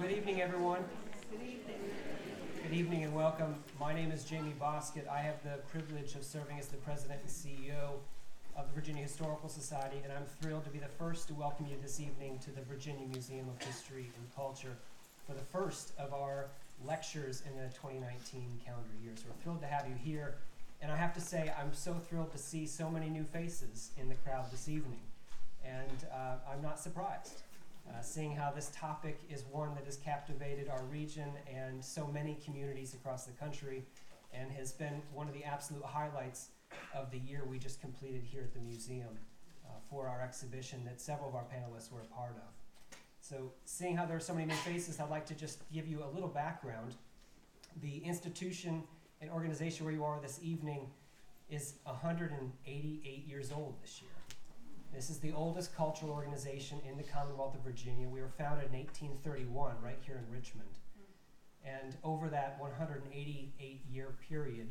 Good evening, everyone. Good evening and welcome. My name is Jamie Bosket. I have the privilege of serving as the president and CEO of the Virginia Historical Society, and I'm thrilled to be the first to welcome you this evening to the Virginia Museum of History and Culture for the first of our lectures in the 2019 calendar year. So we're thrilled to have you here. And I have to say, I'm so thrilled to see so many new faces in the crowd this evening. And uh, I'm not surprised, uh, seeing how this topic is one that has captivated our region and so many communities across the country and has been one of the absolute highlights of the year we just completed here at the museum uh, for our exhibition that several of our panelists were a part of. So, seeing how there are so many new faces, I'd like to just give you a little background. The institution and organization where you are this evening is 188 years old this year. This is the oldest cultural organization in the Commonwealth of Virginia. We were founded in 1831 right here in Richmond. And over that 188 year period,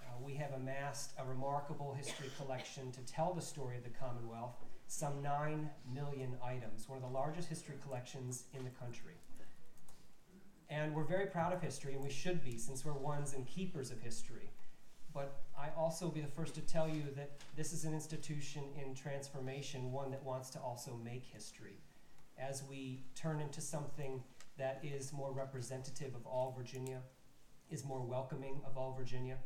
uh, we have amassed a remarkable history collection to tell the story of the Commonwealth some 9 million items, one of the largest history collections in the country. And we're very proud of history, and we should be, since we're ones and keepers of history. But I also will be the first to tell you that this is an institution in transformation, one that wants to also make history. As we turn into something that is more representative of all Virginia, is more welcoming of all Virginia,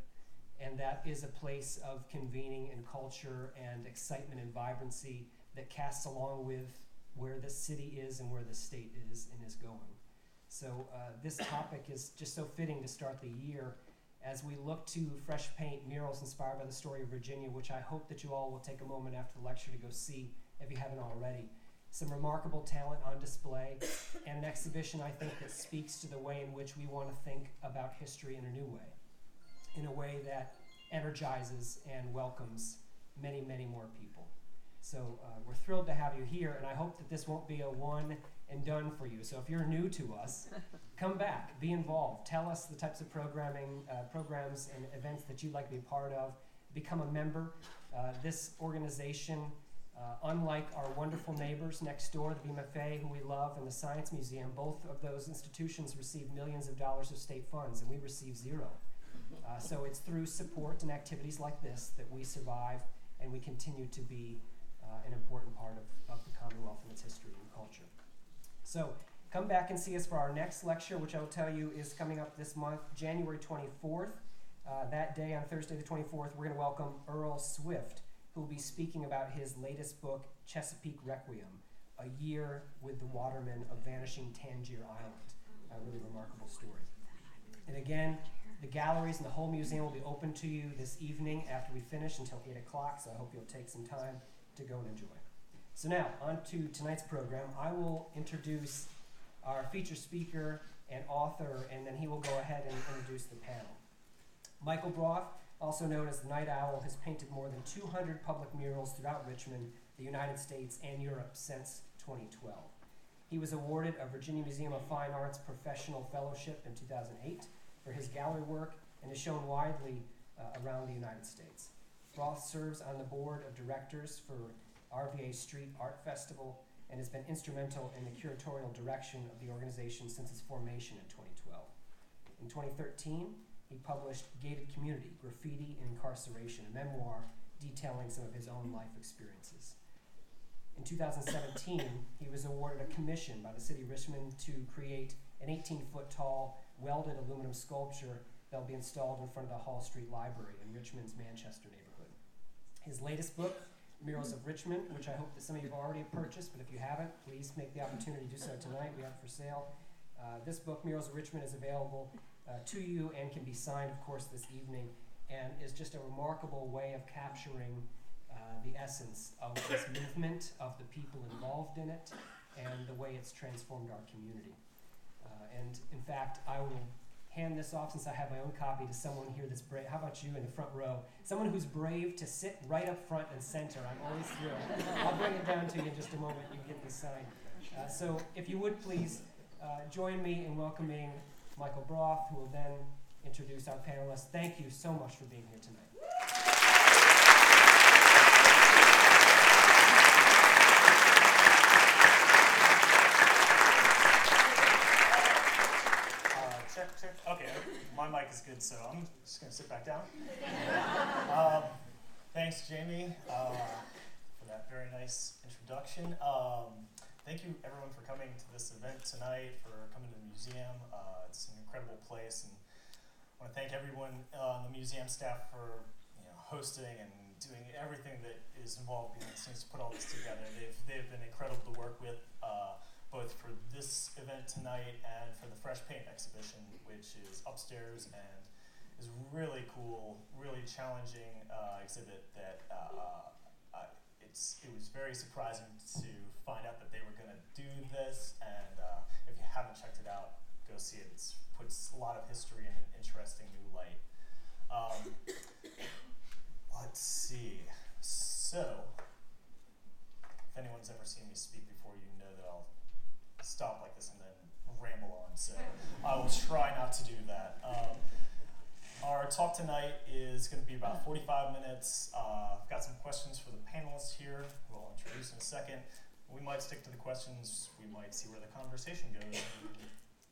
and that is a place of convening and culture and excitement and vibrancy that casts along with where the city is and where the state is and is going. So uh, this topic is just so fitting to start the year as we look to fresh paint murals inspired by the story of Virginia, which I hope that you all will take a moment after the lecture to go see if you haven't already. Some remarkable talent on display, and an exhibition I think that speaks to the way in which we want to think about history in a new way, in a way that energizes and welcomes many, many more people. So uh, we're thrilled to have you here, and I hope that this won't be a one and done for you. So if you're new to us, come back, be involved, tell us the types of programming, uh, programs, and events that you'd like to be part of. Become a member. Uh, this organization, uh, unlike our wonderful neighbors next door, the VMFA, who we love, and the Science Museum, both of those institutions receive millions of dollars of state funds, and we receive zero. Uh, so it's through support and activities like this that we survive and we continue to be uh, an important part of, of the Commonwealth and its history and culture. So come back and see us for our next lecture, which I will tell you is coming up this month, January 24th. Uh, that day, on Thursday the 24th, we're going to welcome Earl Swift, who will be speaking about his latest book, Chesapeake Requiem A Year with the Watermen of Vanishing Tangier Island. A really remarkable story. And again, the galleries and the whole museum will be open to you this evening after we finish until 8 o'clock, so I hope you'll take some time to go and enjoy. So now, on to tonight's program. I will introduce our feature speaker and author, and then he will go ahead and introduce the panel. Mickael Broth, also known as the Night Owl, has painted more than 200 public murals throughout Richmond, the United States, and Europe since 2012. He was awarded a Virginia Museum of Fine Arts Professional Fellowship in 2008 for his gallery work and is shown widely uh, around the United States. Broth serves on the board of directors for RVA Street Art Festival and has been instrumental in the curatorial direction of the organization since its formation in 2012. In 2013, he published Gated Community Graffiti and Incarceration, a memoir detailing some of his own life experiences. In 2017, he was awarded a commission by the city of Richmond to create an 18 foot tall welded aluminum sculpture that will be installed in front of the Hull Street Library in Richmond's Manchester neighborhood. His latest book, Murals of Richmond, which I hope that some of you have already purchased, but if you haven't, please make the opportunity to do so tonight. We have it for sale. Uh, this book, Murals of Richmond, is available uh, to you and can be signed, of course, this evening, and is just a remarkable way of capturing uh, the essence of this movement, of the people involved in it, and the way it's transformed our community. Uh, and in fact, I will hand this off since I have my own copy to someone here that's brave. How about you in the front row? Someone who's brave to sit right up front and center. I'm always thrilled. I'll bring it down to you in just a moment. You get the sign. Uh, so if you would please uh, join me in welcoming Mickael Broth, who will then introduce our panelists. Thank you so much for being here tonight. Okay, my mic is good, so I'm just gonna sit back down. Um, thanks, Jamie, uh, for that very nice introduction. Um, thank you, everyone, for coming to this event tonight, for coming to the museum. Uh, it's an incredible place, and I want to thank everyone uh, on the museum staff for you know, hosting and doing everything that is involved in scenes to put all this together. They've, they've been incredible to work with. Uh, both for this event tonight and for the Fresh Paint exhibition, which is upstairs and is really cool, really challenging uh, exhibit that uh, uh, it's it was very surprising to find out that they were going to do this. And uh, if you haven't checked it out, go see it. It puts a lot of history in an interesting new light. Um, let's see. So, if anyone's ever seen me speak before, you know that I'll stop like this and then ramble on. So I will try not to do that. Um, our talk tonight is going to be about 45 minutes. Uh, I've got some questions for the panelists here, who I'll introduce in a second. We might stick to the questions. We might see where the conversation goes and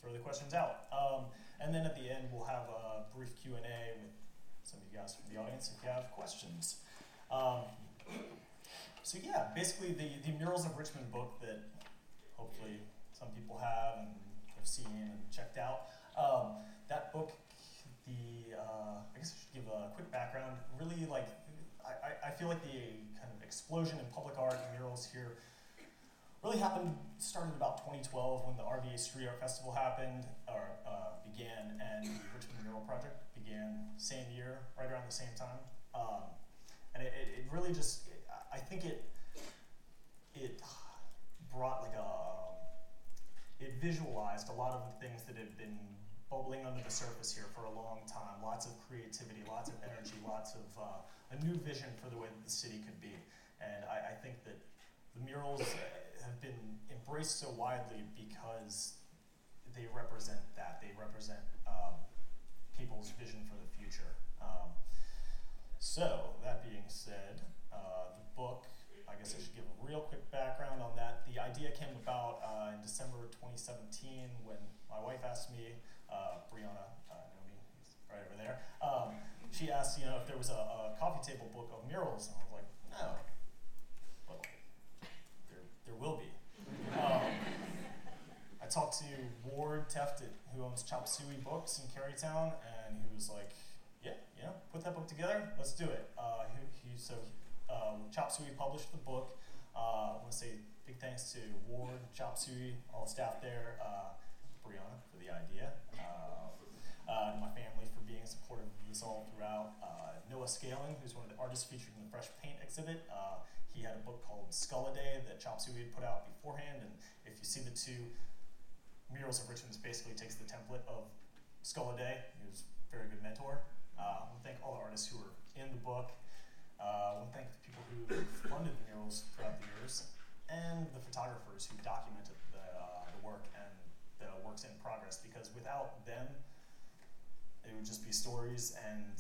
throw the questions out. Um, and then at the end, we'll have a brief Q&A with some of you guys from the audience if you have questions. Um, so yeah, basically the, the Murals of Richmond book that hopefully some people have and have seen and checked out. Um, that book, the uh, I guess I should give a quick background. Really, like I, I feel like the kind of explosion in public art and murals here really happened started about 2012 when the RVA Street Art Festival happened or uh, began, and the Richmond Mural Project began same year, right around the same time. Um, and it, it, really just I think it it brought like a it visualized a lot of the things that had been bubbling under the surface here for a long time. Lots of creativity, lots of energy, lots of uh, a new vision for the way that the city could be. And I, I think that the murals have been embraced so widely because they represent that. They represent um, people's vision for the future. Um, so, that being said, uh, the book I guess I should give a real quick background on that. The idea came about uh, in December 2017 when my wife asked me, uh, Brianna, uh, right over there, um, she asked, you know, if there was a, a, coffee table book of murals, and I was like, no. Well, there, there will be. Um, I talked to Ward Tefton, who owns Chop Suey Books in Carytown, and he was like, yeah, yeah, put that book together, let's do it. Uh, he, he, so um, Chop Suey published the book. Uh, I want to say big thanks to Ward, Chop Suey, all the staff there, uh, Brianna for the idea, uh, uh, and my family for being supportive of this all throughout. Uh, Noah Scalin, who's one of the artists featured in the Fresh Paint exhibit, uh, he had a book called Skull-a-Day that Chop Suey had put out beforehand, and if you see the two murals of Richmond, basically takes the template of Skull-a-Day. He was a very good mentor. I want to thank all the artists who were in the book. Uh, I want to thank the people who funded the murals throughout the years and the photographers who documented the, uh, the work and the works in progress because without them, it would just be stories and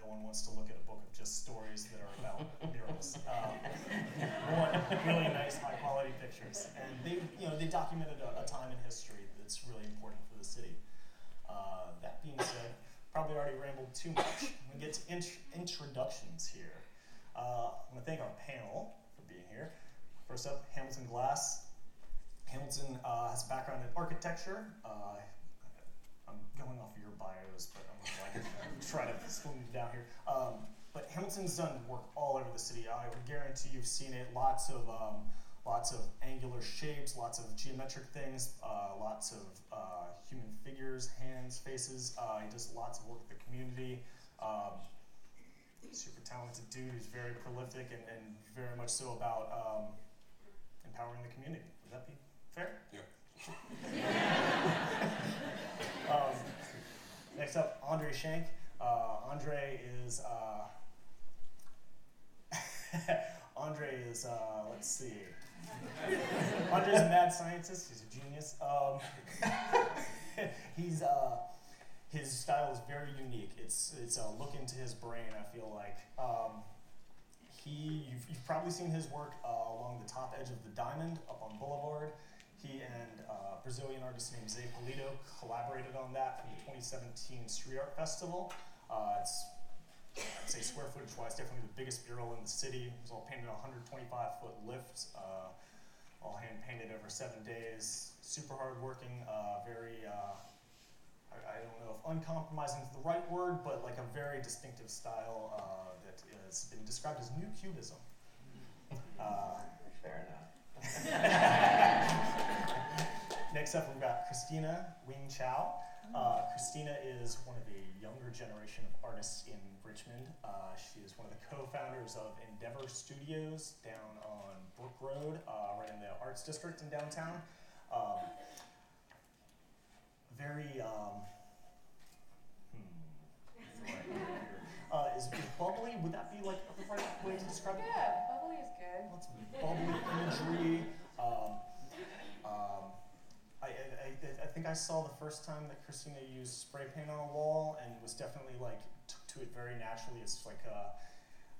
no one wants to look at a book of just stories that are about murals. Um, want really nice, high quality pictures. And they, you know, they documented a, a time in history that's really important for the city. Uh, that being said, probably already rambled too much. I'm going to get to int- introductions here. Uh, I want to thank our panel for being here. First up, Hamilton Glass. Hamilton uh, has a background in architecture. Uh, I'm going off of your bios, but I'm going to try to slim down here. Um, but Hamilton's done work all over the city. I would guarantee you've seen it. Lots of um, lots of angular shapes, lots of geometric things, uh, lots of uh, human figures, hands, faces. Uh, he does lots of work with the community. Um, super talented dude who's very prolific and, and very much so about um, empowering the community. Would that be fair? Yeah. um, next up, Andre Shank. Uh, Andre is uh, Andre is uh, let's see. Andre's a mad scientist. He's a genius. Um, he's uh, his style is very unique. It's it's a look into his brain. I feel like um, he you've, you've probably seen his work uh, along the top edge of the diamond up on Boulevard. He and uh, Brazilian artist named Zay Polito collaborated on that for the 2017 Street Art Festival. Uh, it's, I'd say square footage wise, definitely the biggest mural in the city. It was all painted on 125 foot lift, uh, all hand painted over seven days. Super hard working, uh, very, uh, I, I don't know if uncompromising is the right word, but like a very distinctive style uh, that has been described as new cubism. Uh, Fair enough. Next up, we've got Christina Wing Chow. Uh, Christina is one of the younger generation of artists in Richmond. Uh, she is one of the co-founders of Endeavor Studios down on Brook Road, uh, right in the Arts District in downtown. Um, very, um, hmm, what's the right word here? uh, is, is bubbly. Would that be like the right way to describe it? Yeah, bubbly is good. lots of bubbly imagery. Um, think I saw the first time that Christina used spray paint on a wall and was definitely like took to it very naturally. It's like uh,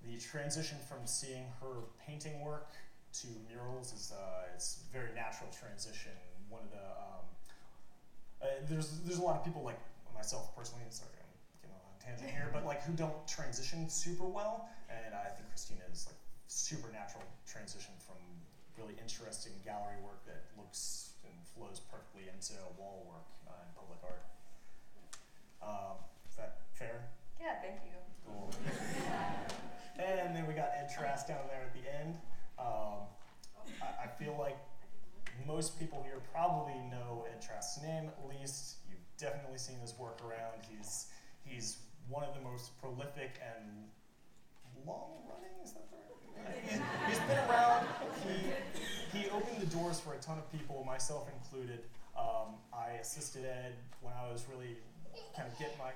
the transition from seeing her painting work to murals is uh, it's a very natural transition. One of the um, uh, there's there's a lot of people like myself personally. Sorry, I'm getting on a tangent here, but like who don't transition super well, and I think Christina is like super natural transition from really interesting gallery work that flows perfectly into wall work uh, in public art. Um, is that fair? Yeah, thank you. Cool. and then we got Ed Trask down there at the end. Um, I, I feel like most people here probably know Ed Trask's name at least. You've definitely seen his work around. He's he's one of the most prolific and long running. Is that the right? He's, he's been around. He he doors for a ton of people, myself included. Um, I assisted Ed when I was really kind of getting my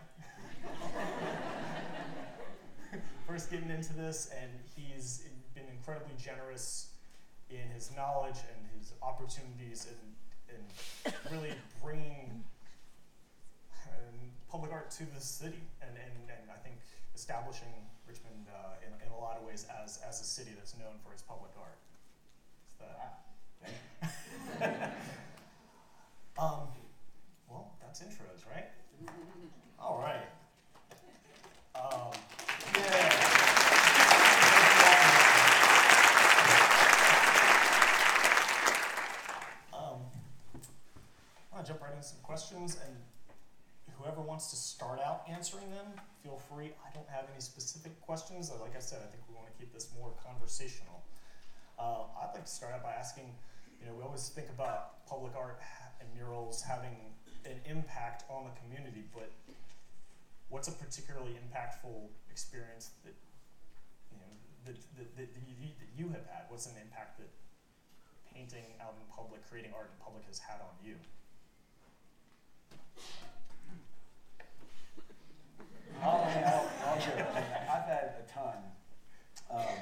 first getting into this, and he's been incredibly generous in his knowledge and his opportunities and, and really bringing um, public art to the city and, and, and I think establishing Richmond uh, in, in a lot of ways as, as a city that's known for its public art. It's um, well, that's intros, right? All right. Um, yeah. Um, I want to jump right into some questions, and whoever wants to start out answering them, feel free. I don't have any specific questions. Like I said, I think we want to keep this more conversational. Uh, I'd like to start out by asking, you know, we always think about public art and murals having an impact on the community, but what's a particularly impactful experience that you know that, that, that, you, that you have had? What's an impact that painting out in public, creating art in public has had on you? I'll, I'll, I'll go. I mean, I've had a ton um,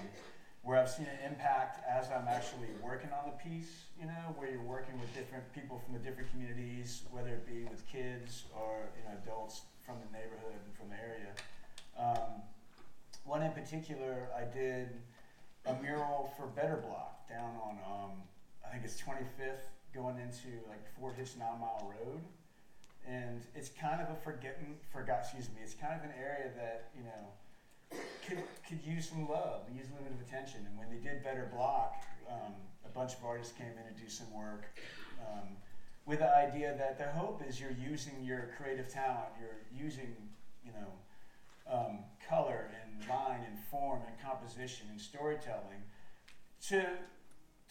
where I've seen an impact as I'm actually working on the piece, you know, where you're working with different people from the different communities, whether it be with kids or, you know, adults from the neighborhood and from the area. Um, one in particular, I did a mural for Better Block down on, um, I think it's 25th going into like Fort Hitch Nine Mile Road and it's kind of a forgetting forgot excuse me it's kind of an area that you know could use some love use a little bit of attention. And when they did better block um, a bunch of artists came in to do some work um, with the idea that the hope is you're using your creative talent you're using you know um, color and line and form and composition and storytelling to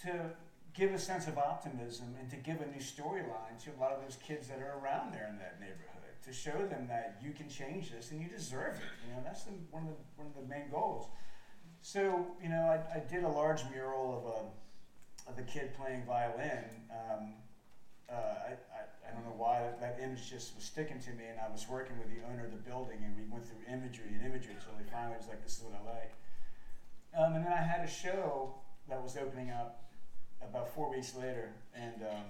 to give a sense of optimism and to give a new storyline to a lot of those kids that are around there in that neighborhood to show them that you can change this and you deserve it you know that's the, one of the one of the main goals. So you know I, I did a large mural of a of a kid playing violin um, uh, I, I, I don't know why that, image just was sticking to me and I was working with the owner of the building and we went through imagery and imagery until he finally was like this is what I like. Um, and then I had a show that was opening up about four weeks later, and um,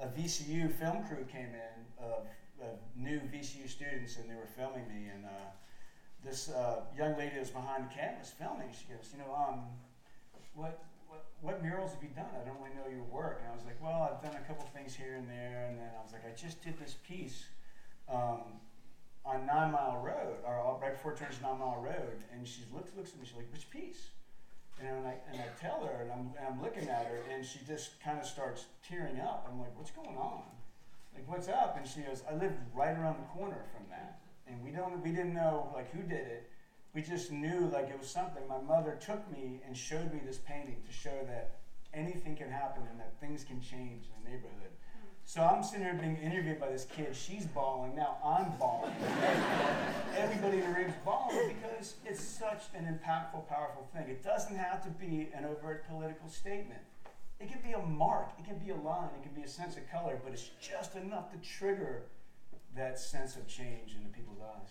a VCU film crew came in of, of new VCU students, and they were filming me. And uh, this uh, young lady was behind the camera was filming. She goes, "You know, um, what, what what murals have you done? I don't really know your work. And I was like, well, I've done a couple things here and there. And then I was like, I just did this piece um, on Nine Mile Road, or right before it turns to Nine Mile Road. And she looks, looks at me, she's like, which piece? And I'm and I tell her, and I'm, and I'm looking at her, and she just kind of starts tearing up. I'm like, what's going on? Like, what's up? And she goes, I live right around the corner from that, and we don't, we didn't know like who did it. We just knew like it was something. My mother took me and showed me this painting to show that anything can happen and that things can change in the neighborhood. So I'm sitting here being interviewed by this kid. She's bawling. Now I'm bawling. Everybody in the room's bawling because it's such an impactful, powerful thing. It doesn't have to be an overt political statement. It can be a mark, it can be a line, it can be a sense of color, but it's just enough to trigger that sense of change in the people's eyes.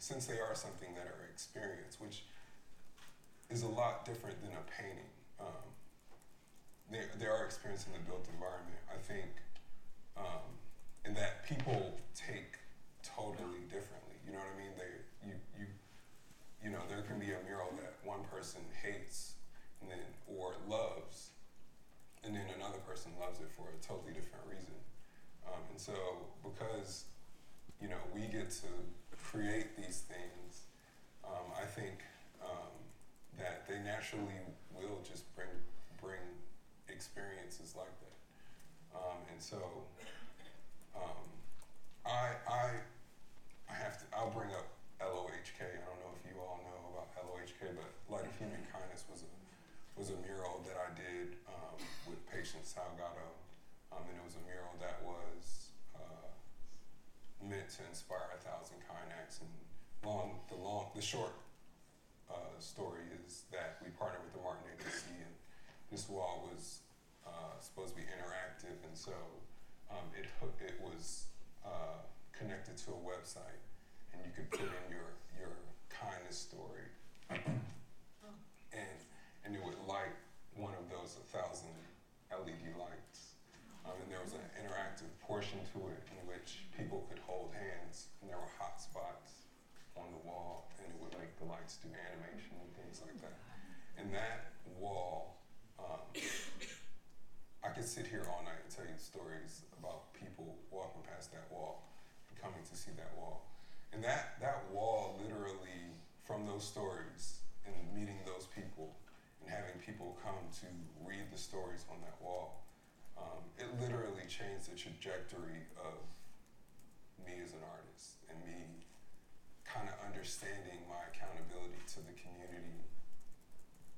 Since they are something that are experienced, which is a lot different than a painting. Um, they, they are experienced in the built environment. I think, um, and that people take totally differently. You know what I mean? They, you, you, you know, there can be a mural that one person hates and then or loves, and then another person loves it for a totally different reason. Um, and so, because you know we get to create these things, um, I think um, that they naturally will just bring bring experiences like that. Um, and so, um, I I I have to. I'll bring up LOHK. I don't know if you all know about LOHK, but Light of Human Kindness was a was a mural that I did um, with Patience Salgado, um, and it was a mural that was meant to inspire a thousand kind acts. And long, the long, the short uh, story is that we partnered with the Martin Agency, and this wall was uh, supposed to be interactive, and so um, it it was uh, connected to a website, and you could put in your your kindness story, and and it would light one of those a thousand LED lights. Um, and there was an interactive portion to it in which people could hold hands, and there were hot spots on the wall, and it would make the lights do animation and things like that. And that wall, um, I could sit here all night and tell you stories about people walking past that wall and coming to see that wall. And that, that wall literally, from those stories and meeting those people and having people come to read the stories on that wall, um, it literally changed the trajectory of me as an artist and me kind of understanding my accountability to the community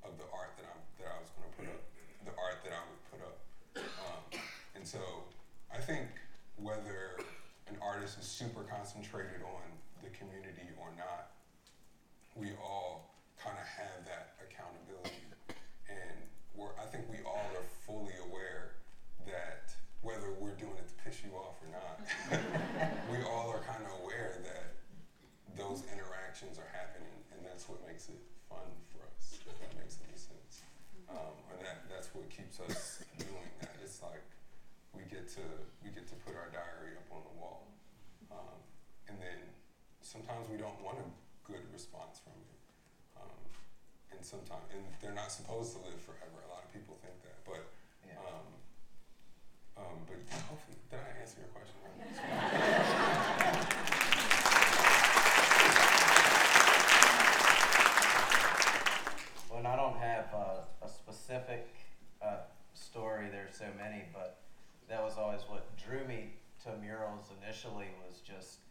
of the art that I'm that I was going to put up, the art that I would put up. Um, and so I think whether an artist is super concentrated on the community or not, we all kind of have that accountability, and we're I think we all are fully aware that whether we're doing it to piss you off or not, we all are kind of aware that those interactions are happening, and that's what makes it fun for us. If that makes any sense, um, and that that's what keeps us doing that. It's like we get to we get to put our diary up on the wall, um, and then sometimes we don't want a good response from it, um, and sometimes and they're not supposed to live forever. A lot of people think that, but Yeah. um, um, but hopefully, did I answer your question? Well, and I don't have uh, a specific uh, story. There's so many, but that was always what drew me to murals initially. Was just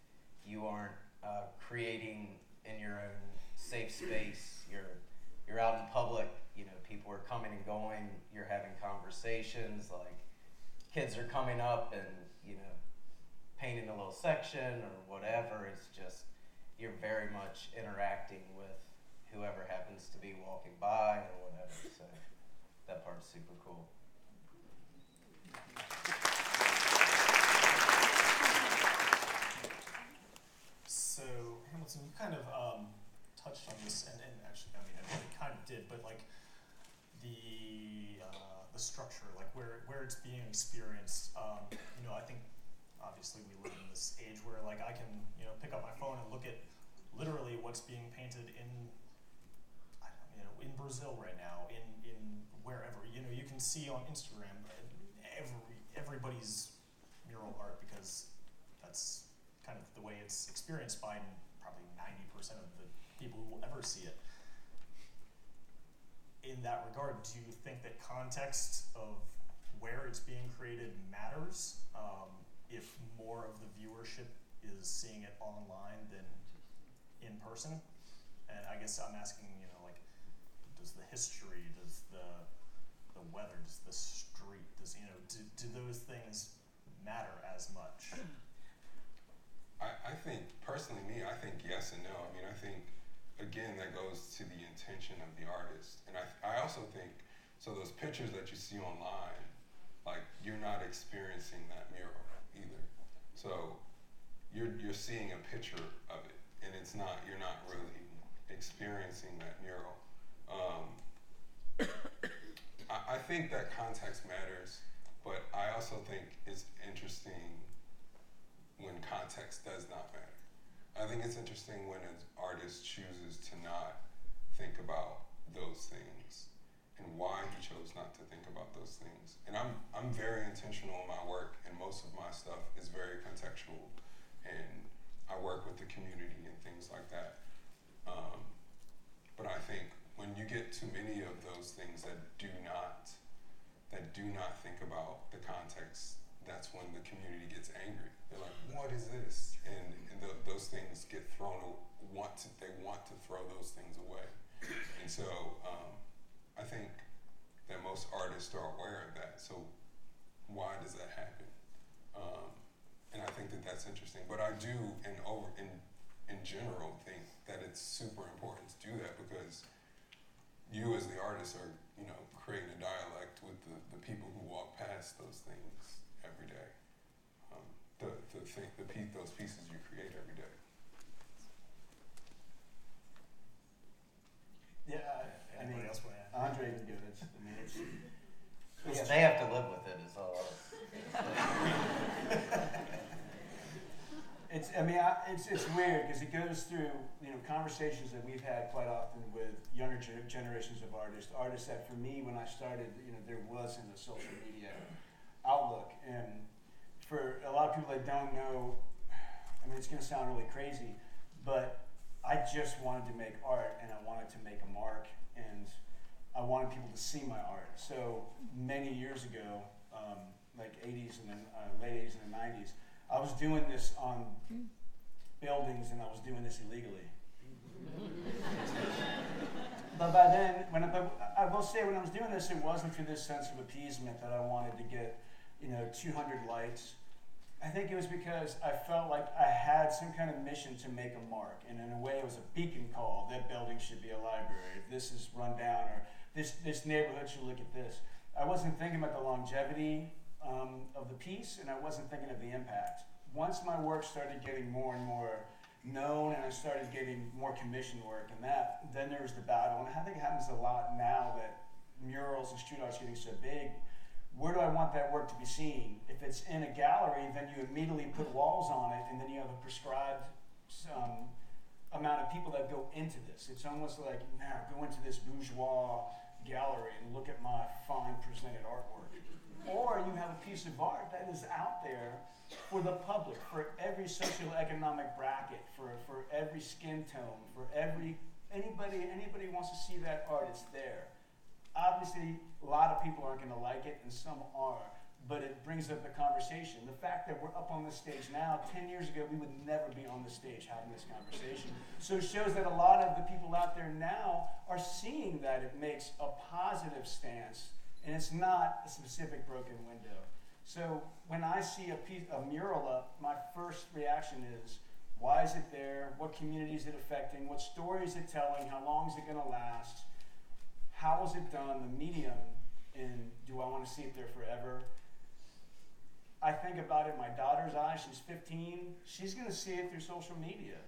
you aren't uh, creating in your own safe space. You're you're out in public. You know, people are coming and going. You're having conversations. Like kids are coming up and you know painting a little section or whatever. It's just you're very much interacting with whoever happens to be walking by or whatever. So that part's super cool. So Hamilton, you kind of um, touched on this, and, and actually, I mean, really kind of did, but like structure, like where where it's being experienced. Um, you know, I think obviously we live in this age where like I can you know pick up my phone and look at literally what's being painted in you know in Brazil right now, in in wherever. You know, you can see on Instagram every everybody's mural art because that's kind of the way it's experienced by probably 90% of the people who will ever see it. In that regard, do you think that context of where it's being created matters um, if more of the viewership is seeing it online than in person? And I guess I'm asking, you know, like, does the history, does the the weather, does the street, does you know, do, do those things matter as much? I, I think personally, me, I think yes and no. I mean, I think again that goes to the intention of the artist, and I I also think so. Those pictures that you see online, like you're not experiencing that mural either. So you're you're seeing a picture of it, and it's not you're not really experiencing that mural. Um, I, I think that context matters, but I also think it's interesting when context does not matter. I think it's interesting when an artist chooses to not think about those things and why he chose not to think about those things. And I'm I'm very intentional in my work and most of my stuff is very contextual and I work with the community and things like that. Um, but I think when you get too many of those things that do not that do not think about the context, that's when the community gets angry. They're like, "What is this?" And, and th- those things get thrown. Want to they want to throw those things away. And so um, I think that most artists are aware of that. So why does that happen? Um, and I think that that's interesting. But I do, in over in in general, think that it's super important to do that because you as the artist are, you know, creating a dialect with the, the people who walk past those things every day. Um, the the thing, the piece, those pieces you create every day. Yeah, I- I mean, Anybody else want to add? Andre can do it. I mean, it's, Yeah, they have to live with it. Is all. It's, I mean, I, it's, it's weird because it goes through, you know, conversations that we've had quite often with younger ge- generations of artists. Artists that for me, when I started, you know, there wasn't a social media outlook. And for a lot of people that don't know, I mean, it's going to sound really crazy, but I just wanted to make art and I wanted to make a mark and I wanted people to see my art. So many years ago, um, like 80s and then uh, late 80s and the 90s, I was doing this on buildings and I was doing this illegally. but by then, when I, but I will say, when I was doing this, it wasn't for this sense of appeasement that I wanted to get, you know, 200 likes. I think it was because I felt like I had some kind of mission to make a mark, and in a way, it was a beacon call. That building should be a library. This is run down, or this this neighborhood should look at this. I wasn't thinking about the longevity um, of the piece, and I wasn't thinking of the impact. Once my work started getting more and more known, and I started getting more commission work, and that, then there was the battle. And I think it happens a lot now that murals and street art's getting so big. Where do I want that work to be seen? If it's in a gallery, then you immediately put walls on it, and then you have a prescribed um, amount of people that go into this. It's almost like now go into this bourgeois gallery and look at my fine presented artwork. Or you have a piece of art that is out there for the public, for every socioeconomic bracket, for, for every skin tone, for every anybody anybody wants to see that art, it's there. Obviously, a lot of people aren't going to like it, and some are. But it brings up the conversation. The fact that we're up on this stage now, 10 years ago, we would never be on this stage having this conversation. So it shows that a lot of the people out there now are seeing that it makes a positive stance and it's not a specific broken window. So when I see a, piece, a mural up, my first reaction is, why is it there? What community is it affecting? What story is it telling? How long is it going to last? How is it done? The medium, and do I want to see it there forever? I think about it, my daughter's eyes, she's 15, she's going to see it through social media.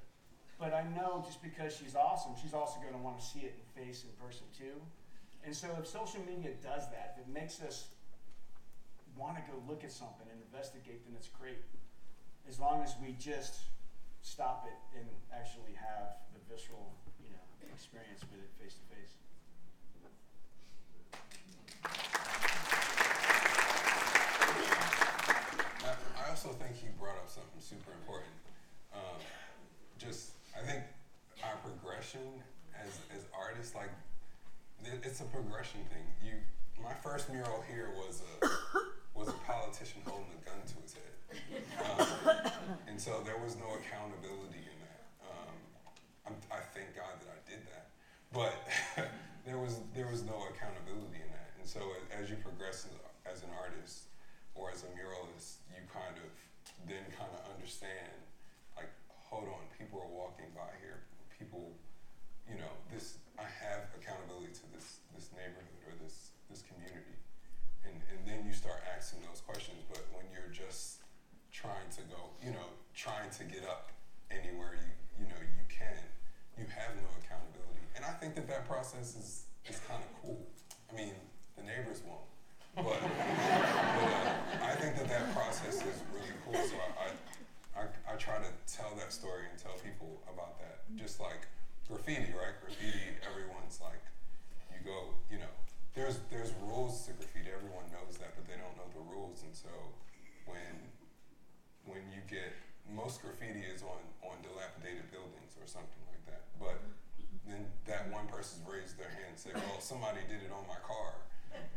But I know just because she's awesome, she's also going to want to see it in face in person too. And so if social media does that, if it makes us want to go look at something and investigate, then it's great. As long as we just stop it and actually have the visceral, you know, experience with it face to face. I, I also think he brought up something super important. Um, just, I think our progression as, as artists, like, it's a progression thing. You, my first mural here was a was a politician holding a gun to his head, um, and so there was no accountability in that. Um, I thank God that I did that, but there was there was no accountability in that. And so as you progress as an artist or as a muralist, you kind of then kind of understand, like, hold on, people are walking by here. People, you know, this I have accountability to this this neighborhood or this this community, and and then you start asking those questions. But when you're just trying to go, you know, trying to get up anywhere you you know you can, you have no accountability. And I think that that process is is kind of cool. I mean, the neighbors won't, but, but uh, I think that that process is really cool. So I, I, I, try to tell that story and tell people about that. Just like graffiti, right? Graffiti, everyone's like, you go, you know, there's there's rules to graffiti. Everyone knows that, but they don't know the rules. And so when when you get most graffiti is on on dilapidated buildings or something like that, but then that one person's raised their hand and said, "Well, somebody did it on my car,"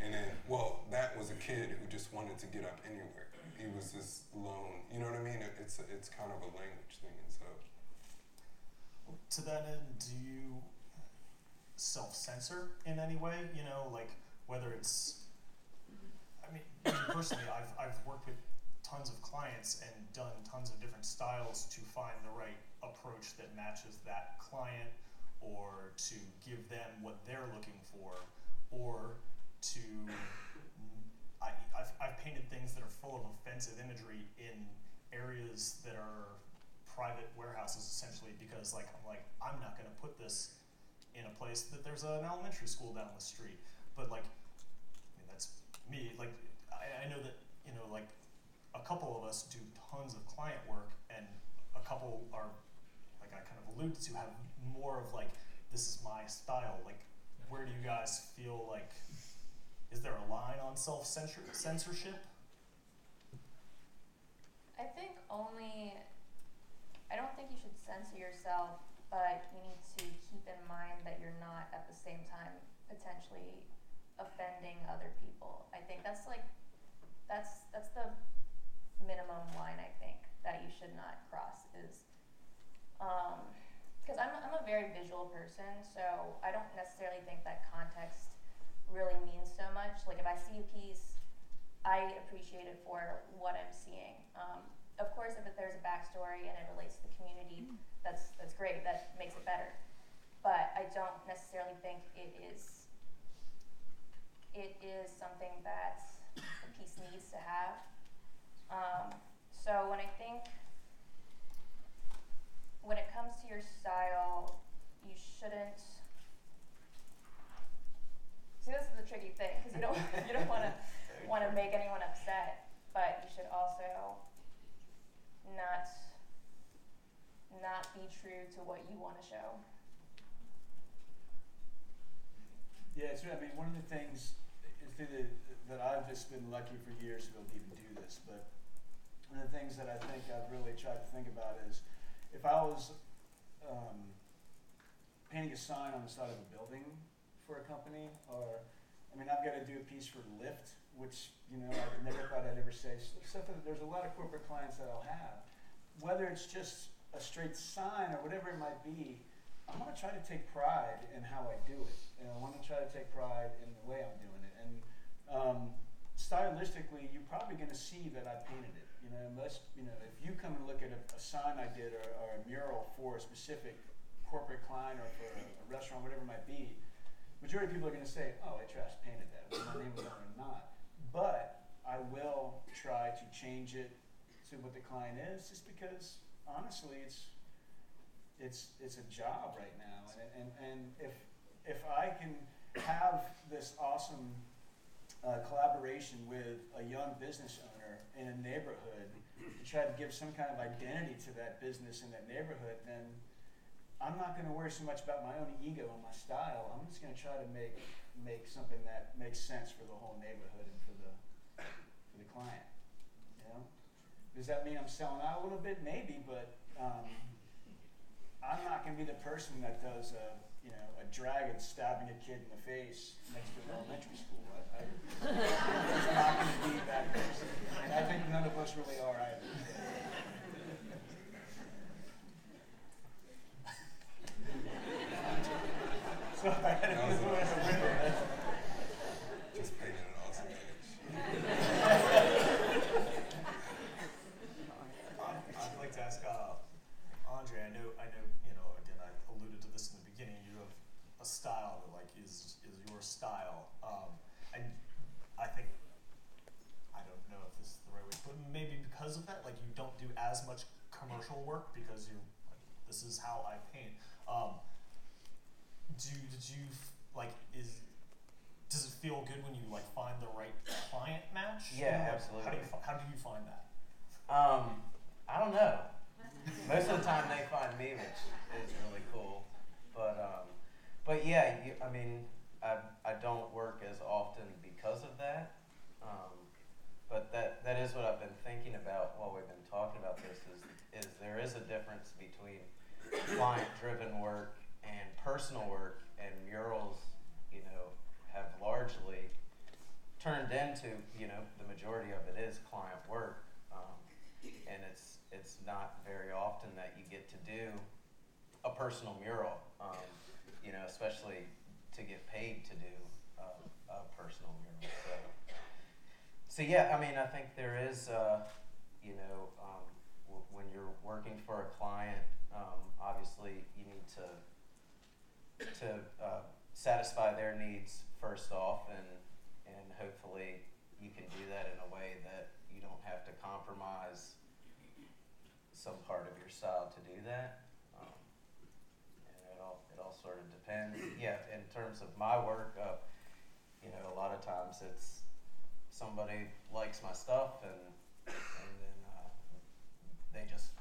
and then, well, that was a kid who just wanted to get up anywhere. He was this lone, you know what I mean? It, it's it's kind of a language thing, and so To that end, do you self censor in any way? You know, like whether it's, I mean, personally, I've, I've worked with tons of clients and done tons of different styles to find the right approach that matches that client or to give them what they're looking for or to I, I've, I've painted things that are full of offensive imagery in areas that are private warehouses essentially because like I'm like I'm not gonna put this in a place that there's an elementary school down the street. But like I mean that's me, like I, I know that, you know, like a couple of us do tons of client work and a couple are like I kind of alluded to have more of like this is my style. Like where do you guys feel like is there a line on self censorship? I think only, I don't think you should censor yourself, but you need to keep in mind that you're not at the same time potentially offending other people. I think that's like, that's, that's the minimum line I think that you should not cross is, um, cause I'm, I'm a very visual person, so I don't necessarily think that context really means so much. Like if I see a piece, I appreciate it for what I'm seeing. Um, of course, if there's a backstory and it relates to the community, that's that's great. That makes it better. But I don't necessarily think it is. It is something that the piece needs to have. Um, so when I think when it comes to your style, you shouldn't. See, this is the tricky thing because you don't you don't want to want to make anyone upset, but you should also not not be true to what you want to show. Yeah, it's, I mean, one of the things is that, that I've just been lucky for years to be able to even do this, but one of the things that I think I've really tried to think about is if I was um, painting a sign on the side of a building for a company, or I mean, I've got to do a piece for Lyft, which you know I never thought I'd ever say. That there's a lot of corporate clients that I'll have, whether it's just a straight sign or whatever it might be. I want to try to take pride in how I do it, and I want to try to take pride in the way I'm doing it. And um, stylistically, you're probably going to see that I painted it. You know, unless you know, if you come and look at a, a sign I did or, or a mural for a specific corporate client or for a, a restaurant, whatever it might be, majority of people are going to say, "Oh, I trash painted that," whether my name was on it or not. But I will try to change it to what the client is, just because honestly, it's it's it's a job right now, and and, and if if I can have this awesome uh, collaboration with a young business owner in a neighborhood to try to give some kind of identity to that business in that neighborhood, then I'm not going to worry so much about my own ego and my style. I'm just going to try to make make something that makes sense for the whole neighborhood and for the for the client. You know, does that mean I'm selling out a little bit? Maybe, but um, I'm not going to be the person that does a you know a dragon stabbing a kid in the face next to an elementary school. I, I, I'm not going to be that person, and I think none of us really are either. Just painted an awesome. Um, I'd like to ask uh, Andre. I know, I know, you know. Again, I alluded to this in the beginning. You have a style that like is is your style. Um, and I think I don't know if this is the right way, but maybe because of that, like you don't do as much commercial work because you like this is how I paint. Um, do did you like is does it feel good when you like find the right client match? Yeah, Like, How do you fi- how do you find that? Um, I don't know. Most of the time they find me, which is really cool. But um, but yeah, you, I mean, I I don't work as often because of that. Um, but that that is what I've been thinking about while we've been talking about this. Is is there is a difference between client-driven work and personal work, and murals, you know, have largely turned into, you know, the majority of it is client work. Um, and it's it's not very often that you get to do a personal mural, um, you know, especially to get paid to do a, personal mural. So, so yeah, I mean, I think there is, uh, you know, um, w- when you're working for a client, um, obviously you need to to uh, satisfy their needs first off, and and hopefully you can do that in a way that you don't have to compromise some part of your style to do that. Um, and it all it all sort of depends. Yeah, in terms of my work, uh, you know, a lot of times it's somebody likes my stuff and and then uh, they just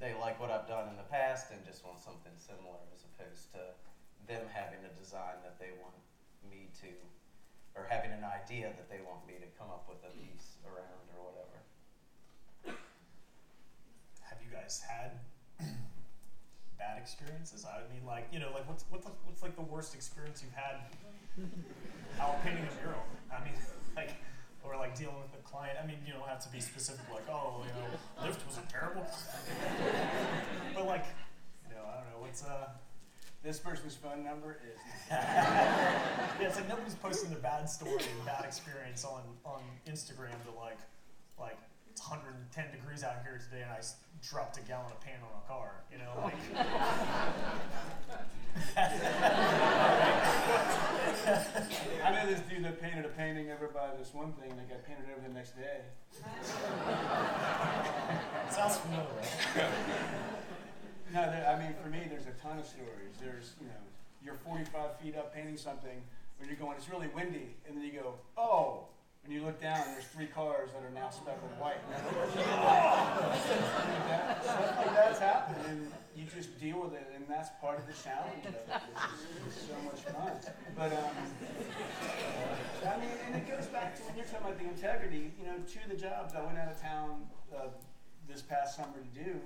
they like what I've done in the past and just want something similar as opposed to them having a design that they want me to or having an idea that they want me to come up with a piece around or whatever. have you guys had bad experiences? I mean, like, you know, like what's what's like, what's like the worst experience you've had out painting a mural? I mean, like, or like dealing with a client. I mean, you don't have to be specific, like, oh, you know, Lyft was a terrible. but like, you know, I don't know. What's uh, this person's phone number is. Yeah, it's like nobody's posting their bad story and bad experience on, on Instagram to like, like it's 110 degrees out here today and I s- dropped a gallon of paint on a car, you know, like. I know this dude that painted a painting over by this one thing that got painted over the next day. sounds familiar. No, there, I mean, for me, there's a ton of stories. There's, you know, you're 45 feet up painting something, when you're going, it's really windy, and then you go, oh, and you look down, there's three cars that are now speckled white. You're like, that's happening, and you just deal with it, and that's part of the challenge of it, is so much fun. But, um, I mean, and it goes back to when you're talking about the integrity, you know, two of the jobs I went out of town uh, this past summer to do,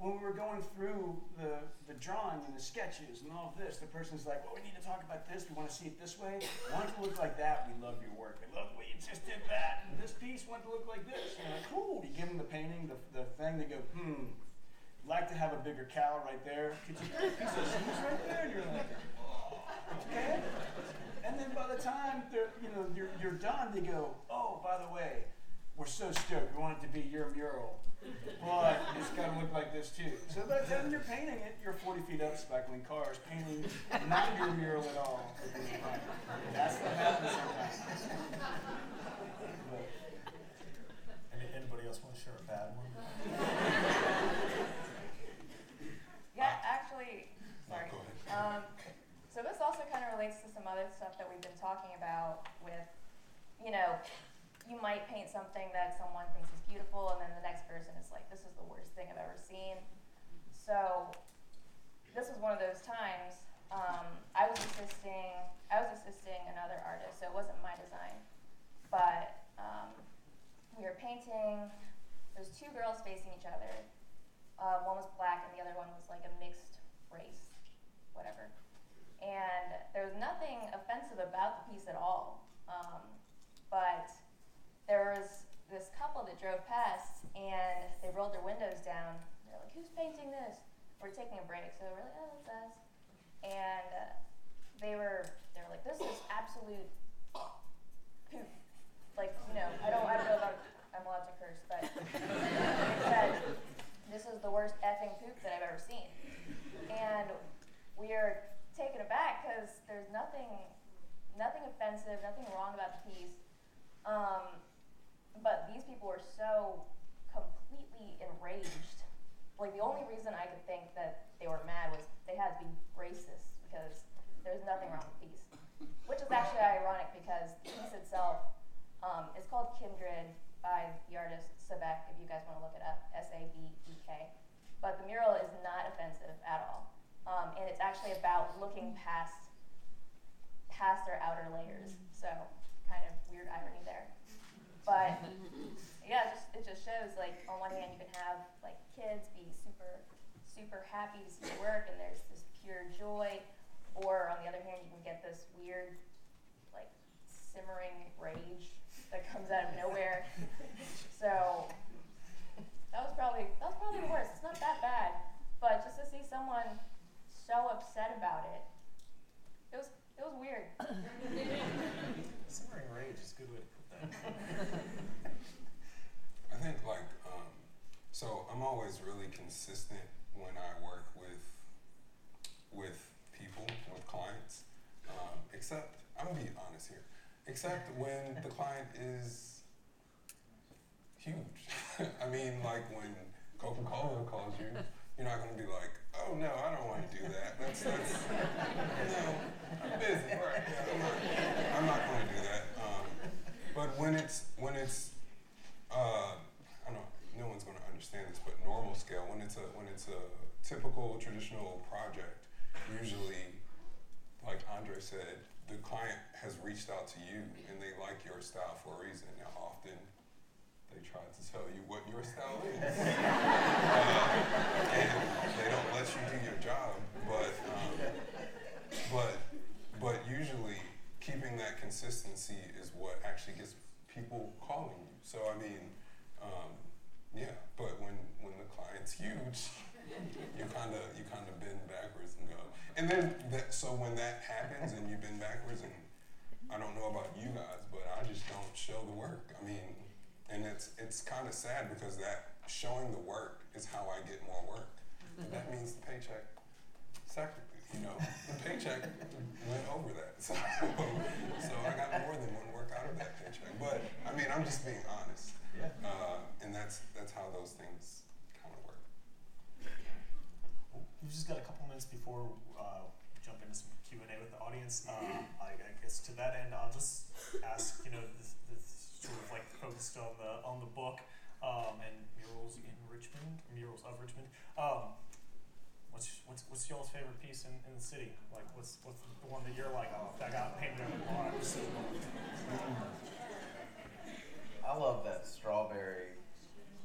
when we were going through the, the drawing and the sketches and all of this, the person's like, well, we need to talk about this. We want to see it this way. We want it to look like that. We love your work. We love the way you just did that. And this piece want to look like this. And you're like, cool. You give them the painting, the, the thing. They go, hmm, like to have a bigger cow right there. Could you put a piece of shoes right there? And you're like, okay. And then by the time they're, you know, you're, you're done, they go, oh, by the way, we're so stoked. We want it to be your mural. But it's got to look like this too. So by the time you're painting it, you're 40 feet up, speckling cars, painting not your mural at all. That's what happens sometimes. But, Any, anybody else want to share a bad one? Yeah, actually, No, sorry. go ahead. Um, so this also kind of relates to some other stuff that we've been talking about with, you know, you might paint something that someone thinks is beautiful, and then the next person is like, "This is the worst thing I've ever seen." So this was one of those times. Um, I was assisting. I was assisting another artist, so it wasn't my design, but um, we were painting. There's two girls facing each other. Uh, one was black, and the other one was like a mixed race, whatever. And there was nothing offensive about the piece at all. Um, but there was this couple that drove past, and they rolled their windows down. They're like, "Who's painting this?" We're taking a break, so we're like, "Oh, it's us." And uh, they were they were like, "This is absolute poop." Like, you know, I don't I don't know if I'm, I'm allowed to curse, but they said, "This is the worst effing poop that I've ever seen." They you do your job. But um, but but usually keeping that consistency is what actually gets people calling you. So I mean, um, yeah. But when when the client's huge, you kind of you kind of bend backwards and go. and then that, so when that happens and you bend backwards, and I don't know about you guys, but I just don't show the work. I mean, and it's it's kind of sad because that showing the work is how I get more work. That means the paycheck, second, you know, the paycheck went over that. So, so I got more than one work out of that paycheck. But I mean, I'm just being honest, Yeah. uh, and that's that's how those things kind of work. We've just got a couple minutes before uh, we jump into some Q and A with the audience. Um, I, I guess to that end, I'll just ask, you know, this, this sort of like focused on the on the book um, and murals in Richmond, murals of Richmond. Um, what's what's what's y'all's favorite piece in, in the city? Like, what's what's the one that you're like, oh, that got painted on the wall. so. Mm-hmm. I love that strawberry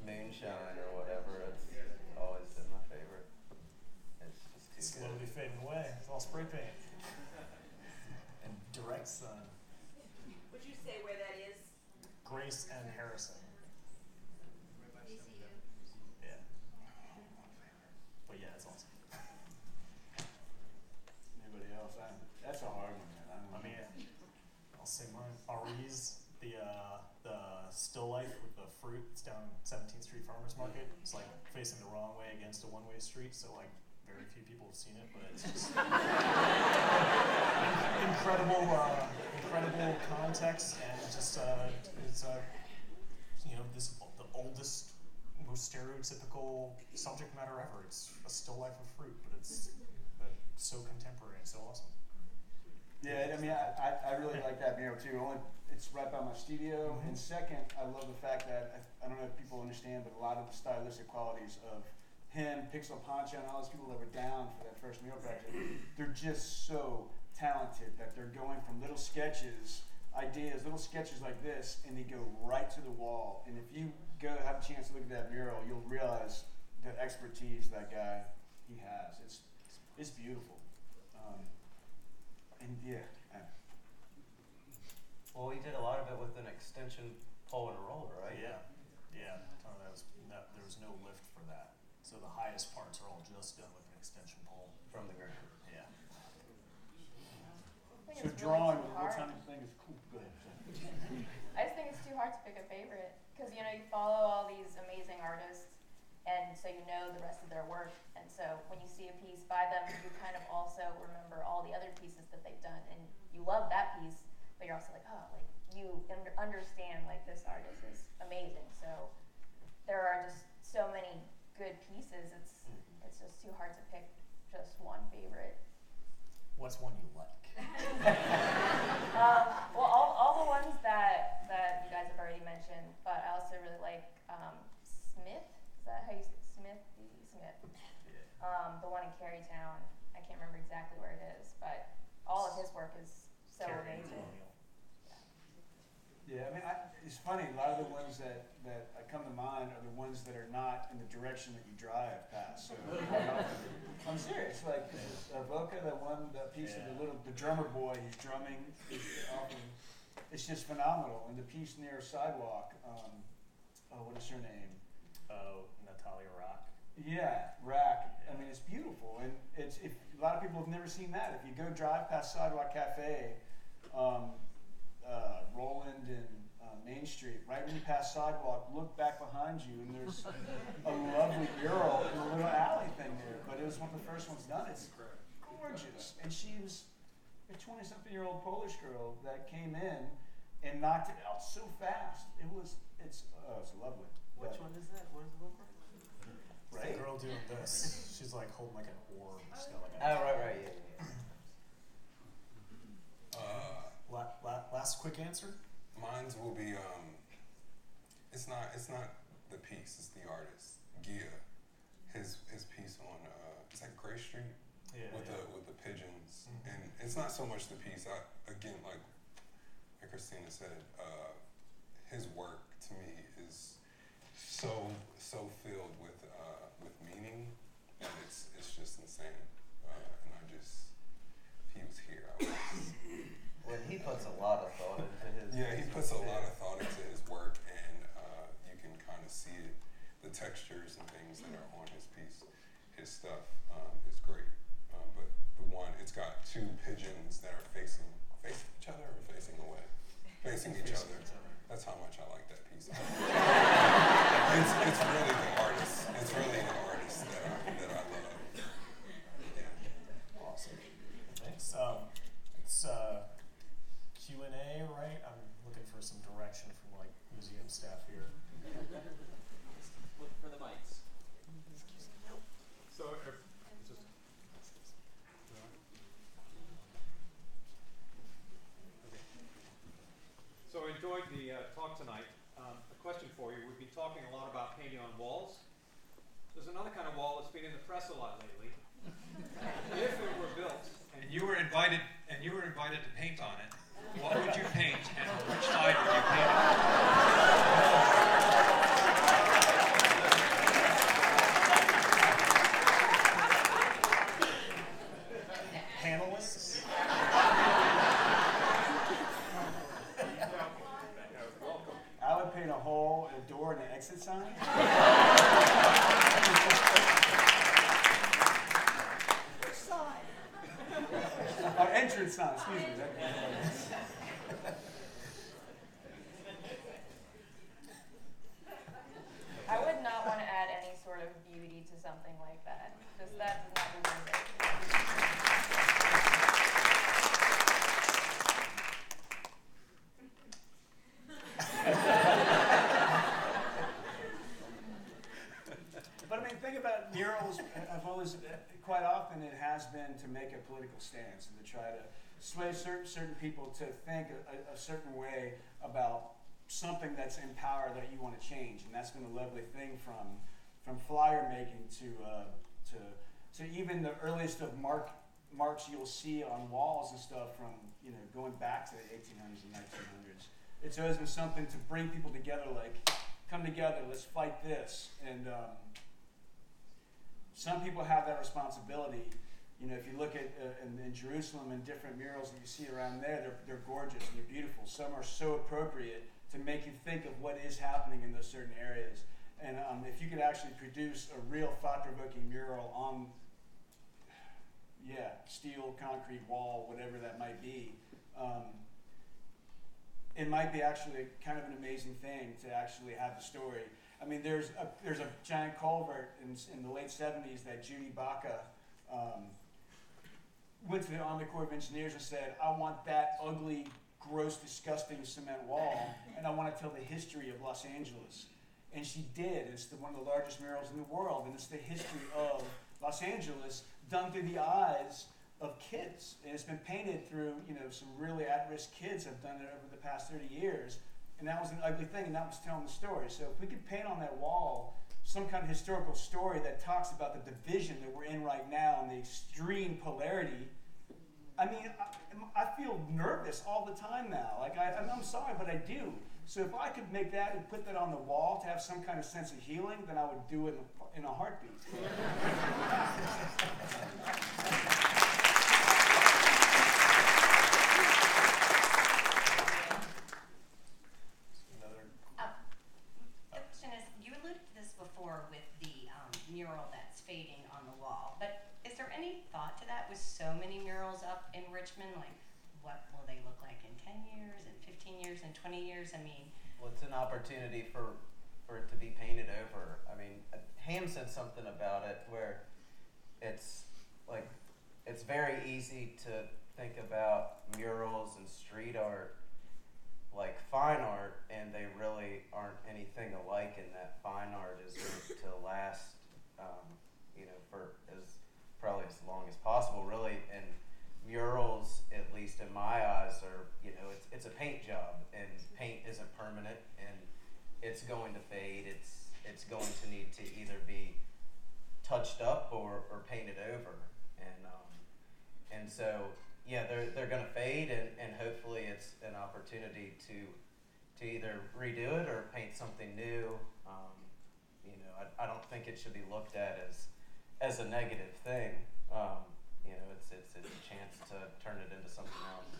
moonshine or whatever. It's always been my favorite. It's just It's too good. slowly fading away. It's all spray paint and direct sun. Would you say where that is? Grace and Harrison. VCU. Yeah. But yeah, it's awesome. Anybody else? I, that's a hard one, man. I don't I mean, I'll say mine. Aryz the uh, the still life with the fruit. It's down 17th Street Farmers Market. It's like facing the wrong way against a one-way street, so like very few people have seen it, but it's just incredible, uh, incredible context and just uh, it's uh, you know this the oldest, most stereotypical subject matter ever. It's a still life of fruit, but it's but so contemporary and so awesome. Yeah, I mean, I, I, really like that mural too. Only it's right by my studio. Mm-hmm. And second, I love the fact that I, I don't know if people understand, but a lot of the stylistic qualities of him, Pixel Pancho, and all those people that were down for that first mural project, they're just so talented that they're going from little sketches, ideas, little sketches like this, and they go right to the wall. And if you go have a chance to look at that mural, you'll realize the expertise that guy he has. It's it's beautiful. Um, and yeah, uh, Well, we did a lot of it with an extension pole and a roller, right? Yeah, yeah. Tony, that was that, there was no lift for that, so the highest parts are all just done with an extension pole. From the ground. Yeah. So drawing, really too what kind of thing is cool? Go ahead. I just think it's too hard to pick a favorite because you know you follow all these amazing artists, and so you know the rest of their work, and so when you see a piece by them, you kind of also remember all the other pieces that they've done, and you love that piece, but you're also like, oh, like you under- understand like this artist is amazing. So there are just so many good pieces. It's it's just too hard to pick just one favorite. What's one you like? Um, well, all, all the ones that, that you guys have already mentioned, but I also really like um, Smith. Is that how you say it? Smith? D. Smith. Yeah. Um, the one in Carytown. I can't remember exactly where it is, but all of his work is so Carrie amazing. Colonial. Yeah, I mean, I, it's funny. A lot of the ones that that come to mind are the ones that are not in the direction that you drive past. So I'm serious. Like uh, Voca, that one, that piece of the little the drummer boy, he's drumming. It's, often, it's just phenomenal. And the piece near sidewalk. Um, oh, what is her name? Oh, Natalia Rak. Yeah, Rak. I mean, it's beautiful, and it's if a lot of people have never seen that. If you go drive past Sidewalk Cafe, um, uh, Roland and uh, Main Street, right when you pass Sidewalk, look back behind you, and there's a lovely mural in a little alley thing there. But it was one of the first ones done. It's gorgeous, and she was a twenty-something-year-old Polish girl that came in and knocked it out so fast. It was, it's, oh, it's lovely. Which But- one is that? What does it look like? It's Right. the girl doing this. She's like holding like an orb. She's got like a Oh, right, right, yeah, yeah. Uh, La- la- last quick answer. Mine's will be um it's not it's not the piece, it's the artist. Gia. His his piece on uh is that Gray Street Yeah. with yeah. the with the pigeons. Mhm. And it's not so much the piece. I again like like Christina said, uh his work to me is so so filled with and it's it's just insane. Uh and I just if he was here I would Well, he puts a lot of thought into his. Yeah, he puts a lot of thought into his work, and uh, you can kind of see it. The textures and things that are on his piece, his stuff um, is great. Um, but the one. It's got two pigeons that are facing facing each other or facing away, facing each other. That's how much I like that piece. it's, it's really the artist. It's really the artist that I, that I love. Yeah. Awesome. Thanks. Um, it's uh, Q and A, right? I'm looking for some direction from like museum staff here. Look for the mics. So, if, just. Okay. So I enjoyed the uh, talk tonight. Um, a question for you, we've been talking a lot about painting on walls. There's another kind of wall that's been in the press a lot lately. If it were built and you were invited, and you were invited to paint on it, what would you paint and which side would you paint it? Panelists. Welcome. I would paint a hole, a door, and an exit sign. An entrance sign, excuse me. that- I would not want to add any sort of beauty to something like that. Just that does not deserve it. But I mean, think about murals. I've always, quite often, it has been to make a political stance and to try to sway certain certain people to think a, a certain way about something that's in power that you want to change. And that's been a lovely thing from from flyer making to uh, to to even the earliest of mark marks you'll see on walls and stuff from you know going back to the 1800s and 1900s. It's always been something to bring people together, like come together, let's fight this. And um, some people have that responsibility. You know, if you look at uh, in, in Jerusalem and different murals that you see around there, they're, they're gorgeous and they're beautiful. Some are so appropriate to make you think of what is happening in those certain areas. And um, if you could actually produce a real thought-provoking mural on, yeah, steel, concrete wall, whatever that might be, um, it might be actually kind of an amazing thing to actually have the story. I mean, there's a, there's a giant culvert in, in the late 70s that Judy Baca um, went to the Army Corps of Engineers and said, I want that ugly, gross, disgusting cement wall, and I want to tell the history of Los Angeles. And she did. It's the, one of the largest murals in the world, and it's the history of Los Angeles done through the eyes of kids. And it's been painted through, you know, some really at-risk kids have done it over the past 30 years. And that was an ugly thing, and that was telling the story. So if we could paint on that wall some kind of historical story that talks about the division that we're in right now and the extreme polarity, I mean, I, I feel nervous all the time now. Like, I, I'm sorry, but I do. So if I could make that and put that on the wall to have some kind of sense of healing, then I would do it in a, in a heartbeat. 20 years. I mean, well, it's an opportunity for for it to be painted over. I mean, uh, Ham said something about it where it's like it's very easy to think about murals and street art like fine art and they really aren't anything alike in that fine art is to last um, you know for as probably as long as possible really and murals, at least in my eyes, are you know, it's it's a paint job, and paint isn't permanent, and it's going to fade. It's it's going to need to either be touched up or, or painted over, and um, and so yeah, they're they're gonna fade, and, and hopefully it's an opportunity to to either redo it or paint something new. Um, you know, I, I don't think it should be looked at as as a negative thing. Um, you know, it's it's it's a chance to turn it into something else.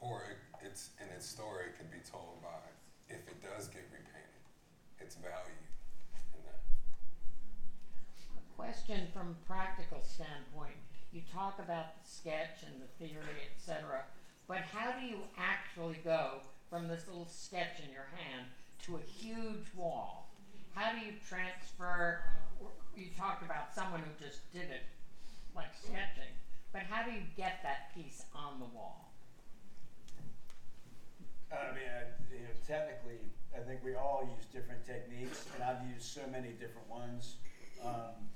Or it, it's and its story could be told by if it does get repainted, its value in that. question from a practical standpoint. You talk about the sketch and the theory, etc. But how do you actually go from this little sketch in your hand to a huge wall? How do you transfer? You talked about someone who just did it, like sketching. But how do you get that piece on the wall? I mean, I, you know, technically, I think we all use different techniques, and I've used so many different ones. Um,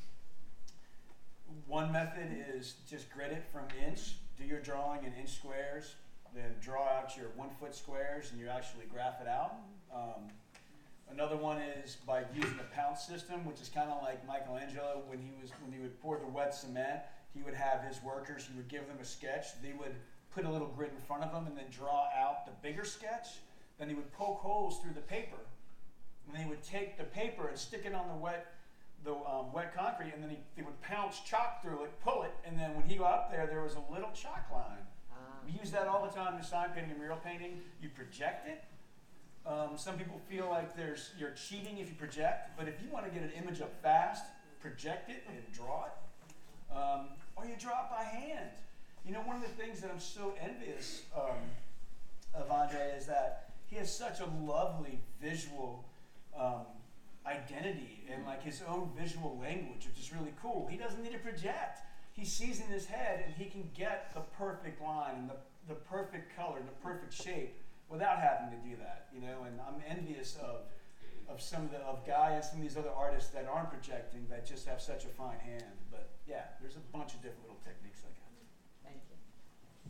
one method is just grid it from inch. Do your drawing in inch squares, then draw out your one foot squares, and you actually graph it out. Um, another one is by using the pounce system, which is kind of like Michelangelo when he was when he would pour the wet cement. He would have his workers. He would give them a sketch. They would put a little grid in front of them and then draw out the bigger sketch. Then he would poke holes through the paper. And they would take the paper and stick it on the wet, the um, wet concrete, and then he, they would pounce chalk through it, pull it, and then when he got up there, there was a little chalk line. Ah. We use that all the time in sign painting and mural painting. You project it. Um, some people feel like there's you're cheating if you project, but if you want to get an image up fast, project it and draw it, um, or you draw it by hand. You know, one of the things that I'm so envious um, of Andre is that he has such a lovely visual um, identity and like his own visual language, which is really cool. He doesn't need to project. He sees in his head and he can get the perfect line and the, the perfect color, and the perfect shape without having to do that, you know, and I'm envious of of some of the of Guy and some of these other artists that aren't projecting that just have such a fine hand. But yeah, there's a bunch of different little techniques I that. Thank you.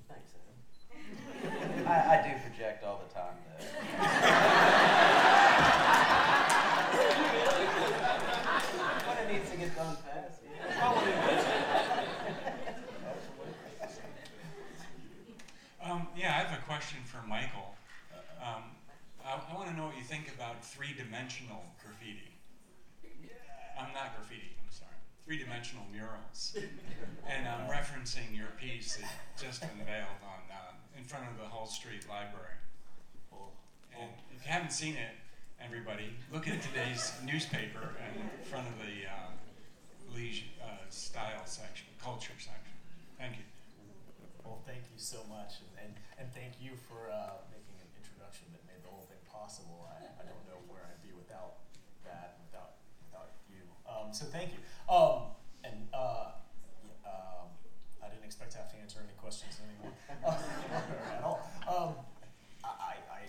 Thanks, Adam. I, I do project all the time, though. what it needs to get done fast. Yeah. Um, yeah, I have a question for Mickael. Um, I, I want to know what you think about three-dimensional graffiti. I'm not graffiti. I'm sorry. Three-dimensional murals. and I'm referencing your piece that just unveiled on uh, in front of the Hull Street Library. And if you haven't seen it, everybody, look at today's newspaper in front of the uh, leisure uh, style section, culture section. Thank you. Well, thank you so much, and, and, and thank you for uh, making an introduction that made the whole thing possible. I, I don't know where I'd be without that, without without you. Um, so thank you. Um, and uh, um, I didn't expect to have to answer any questions anymore at all. Um, I, I,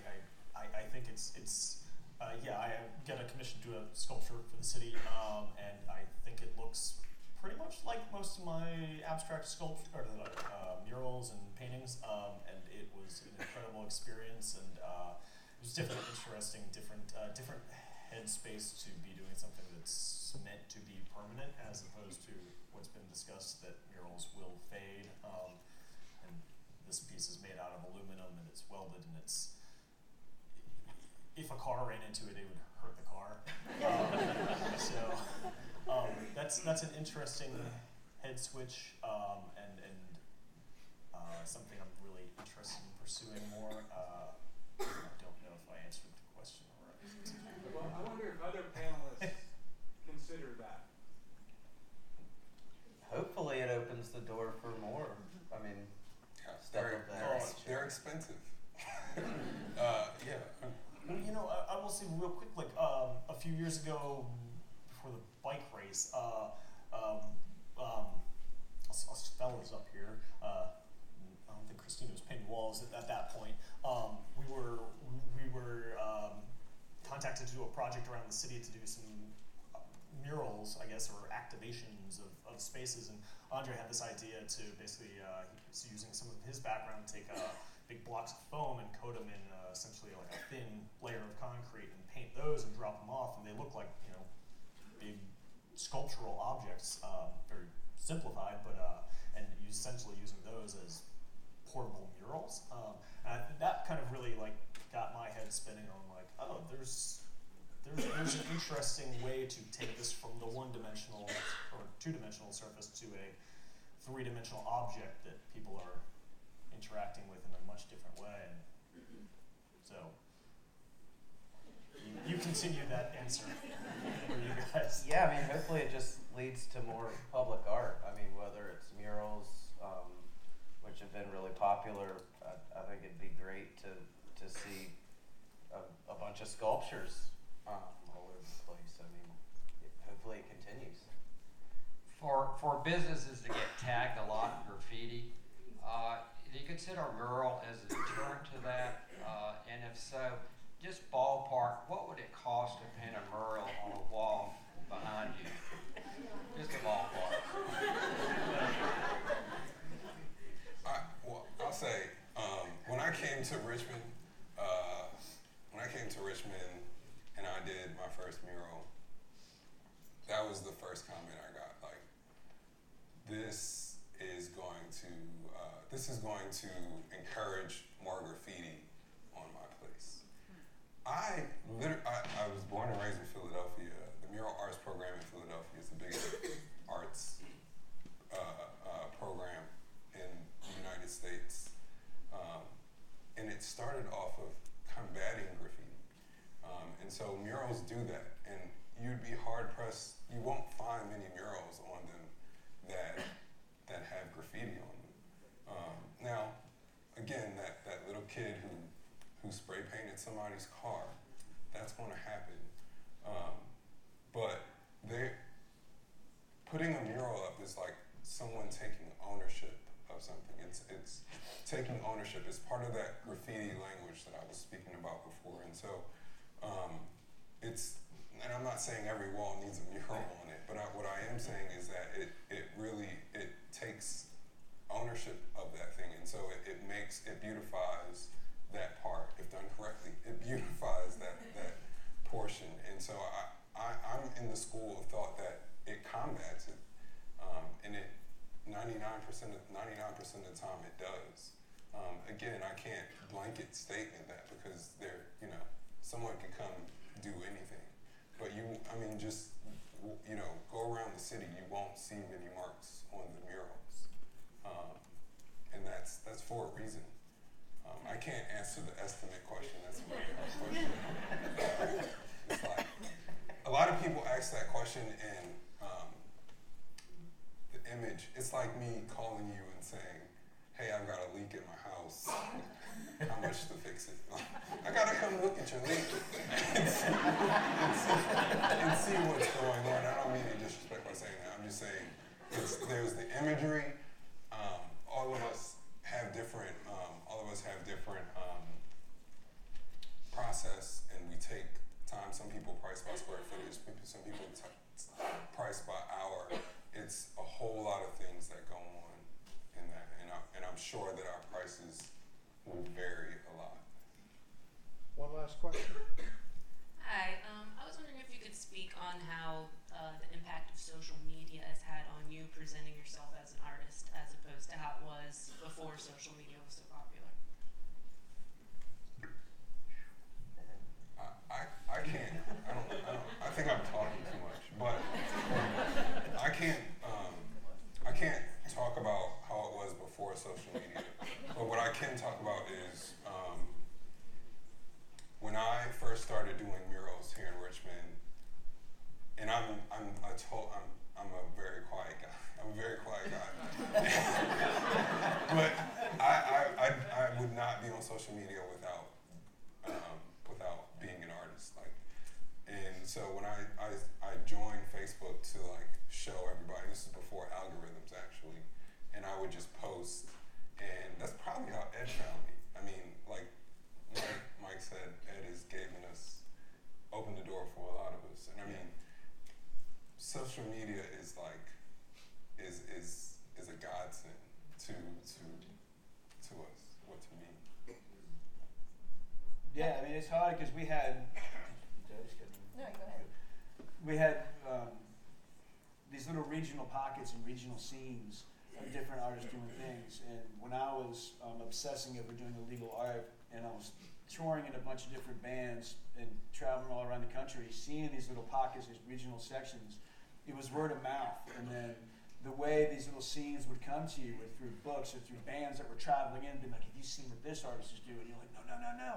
I, I, think it's it's uh, yeah. I get a commission to do a sculpture for the city, um, and I think it looks pretty much like most of my abstract sculpt or uh, murals and paintings, um, and it was an incredible experience, and uh, it was different, interesting, different, uh, different headspace to be doing something that's meant to be permanent, as opposed to what's been discussed that murals will fade. Um, and this piece is made out of aluminum, and it's welded, and it's if a car ran into it, it would hurt the car. Um, so um, that's that's an interesting head switch um, and and uh, something I'm really interested in pursuing more. Uh, I don't know if I answered the question right. Well, I wonder if other panelists consider that. Hopefully, it opens the door for more. I mean, Yeah, Step they're, of that they're, nature. they're expensive. uh, yeah. Well, you know, I, I will say real quick, like um, a few years ago, before the bike race, uh, um, um, us, us fellows up here, uh, I don't think Christina was painting walls at, at that point. Um, we were we were um, contacted to do a project around the city to do some uh, murals, I guess, or activations of, of spaces. And Andre had this idea to basically, uh, he was using some of his background, take uh, big blocks of foam and coat them in uh, essentially like a thin layer of concrete and paint those and drop them off, and they look like you know big sculptural objects, um, very simplified, but uh, and essentially using those as portable murals. Um, and that kind of really like got my head spinning on like, oh, there's there's there's an interesting way to take this from the one-dimensional or two-dimensional surface to a three-dimensional object that people are interacting with in a much different way. And so you, you continue that answer for you guys. yeah, I mean, hopefully, it just leads to more public art. I mean, whether it's murals, um, which have been really popular, I, I think it'd be great to, to see a, a bunch of sculptures um, all over the place. I mean, it, hopefully it continues. For, for businesses to get tagged a lot in graffiti, uh, do you consider a mural as a deterrent to that? Uh, and if so, just ballpark, what would it cost to paint a mural on a wall behind you? Just a ballpark. I, well, I'll say, um, when I came to Richmond, when I to Richmond and I did my first mural, that was the first comment I got. Like, this is going to, uh, this is going to encourage more graffiti on my place. I, liter- I, I was born and raised in Philadelphia. The mural arts program in Philadelphia is the biggest arts uh, uh, program in the United States. Um, and it started off of combating and so murals do that. And you'd be hard pressed, you won't find many murals on them that, that have graffiti on them. Um, now, again, that, that little kid who, who spray painted somebody's car, that's going to happen. Um, but they putting a mural up is like someone taking ownership of something. It's it's taking ownership. It's part of that graffiti language that I was speaking about before. And so um, it's and I'm not saying every wall needs a mural on it, but I, what I am saying is that it it really it takes ownership of that thing, and so it, it makes it beautifies that part if done correctly. It beautifies that that portion, and so I, I I'm in the school of thought that it combats it, um, and it 99% of 99% of the time it does. Um, again, I can't blanket statement that because there, you know, someone can come do anything, but you, I mean, just you know, go around the city, you won't see many marks on the murals, um, and that's that's for a reason. Um, I can't answer the estimate question. That's a question. It's like a lot of people ask that question and um, the image. It's like me calling you and saying, "Hey, I've got a leak in my house. How much to fix it?" I gotta come look at your leak and see, and see, and see what's going on. I don't mean any disrespect by saying that. I'm just saying it's, there's the imagery. Um, all of us have different. Um, all of us have different um, process, and we take time. Some people price by square footage. people- Some people t- price by hour. It's a whole lot of things that go on in that, and, I, and I'm sure that our prices will vary a lot. One last question. Hi, um, I was wondering if you could speak on how uh, the impact of social media has had on you presenting yourself as an artist as opposed to how it was before social media was so popular. I, I, I can't. I don't, I don't. I think I'm talking too much, but I can't. Um, I can't talk about how it was before social media. But what I can talk about is um, when I first started doing murals here in Richmond, and I'm I'm I told I'm I'm a very quiet guy. I'm a very quiet guy. but I, I, I, I would not be on social media without um, without being an artist. Like, and so when I, I I joined Facebook to like show everybody. This is before algorithms actually, and I would just post, and that's probably how Ed found me. I mean, like Mike, Mike said, Ed has given us opened the door for a lot of us, and I mean, social media is like is is is a godsend to to to us. What to me. Yeah, I mean, it's hard because we had. Just kidding. No, go ahead. We had um, these little regional pockets and regional scenes of different artists doing things. And when I was um, obsessing over doing illegal art and I was touring in a bunch of different bands and traveling all around the country, seeing these little pockets, these regional sections, it was word of mouth. And then the way these little scenes would come to you were through books or through bands that were traveling in, being like, "Have you seen what this artist is doing?" You're like, "No, no, no, no."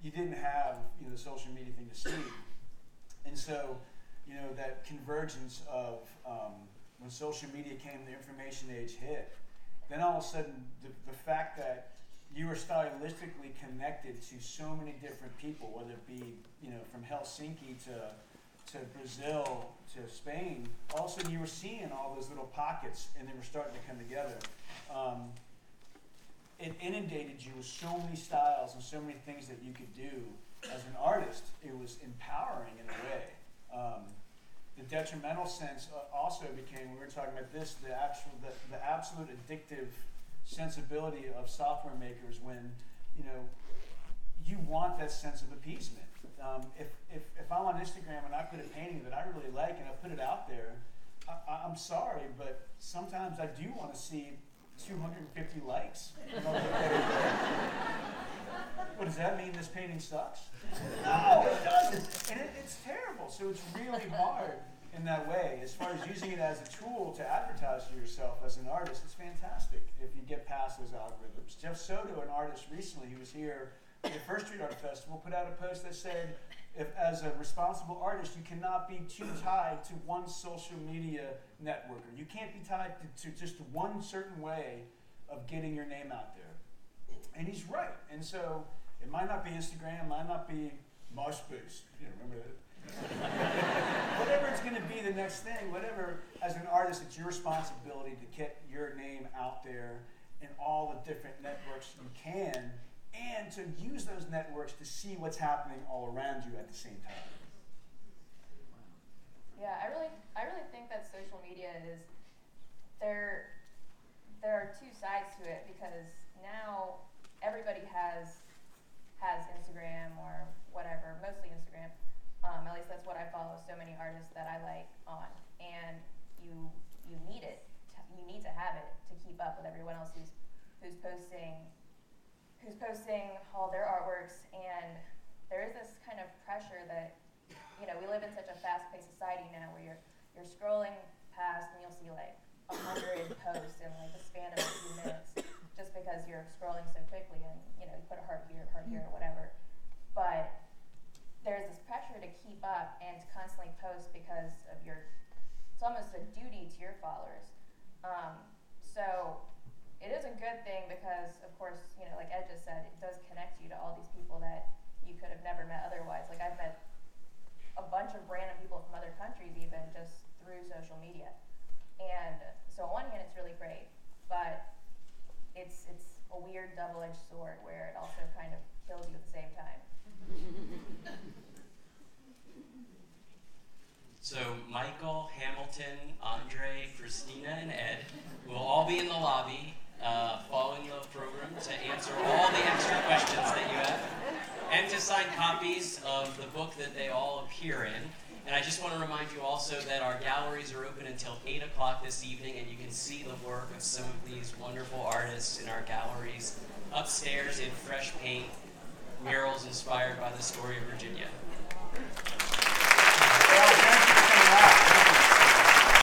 You didn't have you know the social media thing to see, and so you know, that convergence of um, when social media came, the information age hit. Then all of a sudden, the, the fact that you were stylistically connected to so many different people, whether it be, you know, from Helsinki to, to Brazil to Spain, all of a sudden you were seeing all those little pockets and they were starting to come together. Um, it inundated you with so many styles and so many things that you could do as an artist. It was empowering in a way. Um, the detrimental sense uh, also became, we were talking about this, the actual, the, the absolute addictive sensibility of software makers when, you know, you want that sense of appeasement. Um, if, if, if I'm on Instagram and I put a painting that I really like and I put it out there, I, I'm sorry, but sometimes I do want to see 250 likes. What does that mean? This painting sucks? No, it doesn't. And it, it's terrible. So it's really hard in that way. As far as using it as a tool to advertise for yourself as an artist, it's fantastic if you get past those algorithms. Jeff Soto, an artist recently who was here at the First Street Art Festival, put out a post that said, if as a responsible artist, you cannot be too tied to one social media networker. You can't be tied to, to just one certain way of getting your name out there. And he's right. And so it might not be Instagram, might not be MySpace. You remember that? whatever it's going to be the next thing, whatever, as an artist, it's your responsibility to get your name out there in all the different networks you can and to use those networks to see what's happening all around you at the same time. Yeah, I really, I really think that social media is there. There are two sides to it because now everybody has has Instagram or whatever, mostly Instagram. Um, at least that's what I follow so many artists that I like on, and you you need it. You need to have it to keep up with everyone else who's who's posting who's posting all their artworks, and there is this kind of pressure that you know we live in such a fast-paced society now where you're you're scrolling past and you'll see like a hundred posts in like the span of a few minutes just because you're scrolling so quickly and you know you put a heart here, heart here, or whatever. But there's this pressure to keep up and to constantly post because of your it's almost a duty to your followers. Um, so it is a good thing because of course, you know, like Ed just said, it does connect you to all these people that you could have never met otherwise. Like I've met a bunch of random people from other countries even just through social media. And so on one hand it's really great, but it's it's a weird double-edged sword where it also kind of kills you at the same time. So Mickael, Hamilton, Andre, Christina, and Ed will all be in the lobby uh, following the program to answer all the extra questions that you have and to sign copies of the book that they all appear in. And I just want to remind you also that our galleries are open until 8 o'clock this evening, and you can see the work of some of these wonderful artists in our galleries upstairs in fresh paint, murals inspired by the story of Virginia. Well,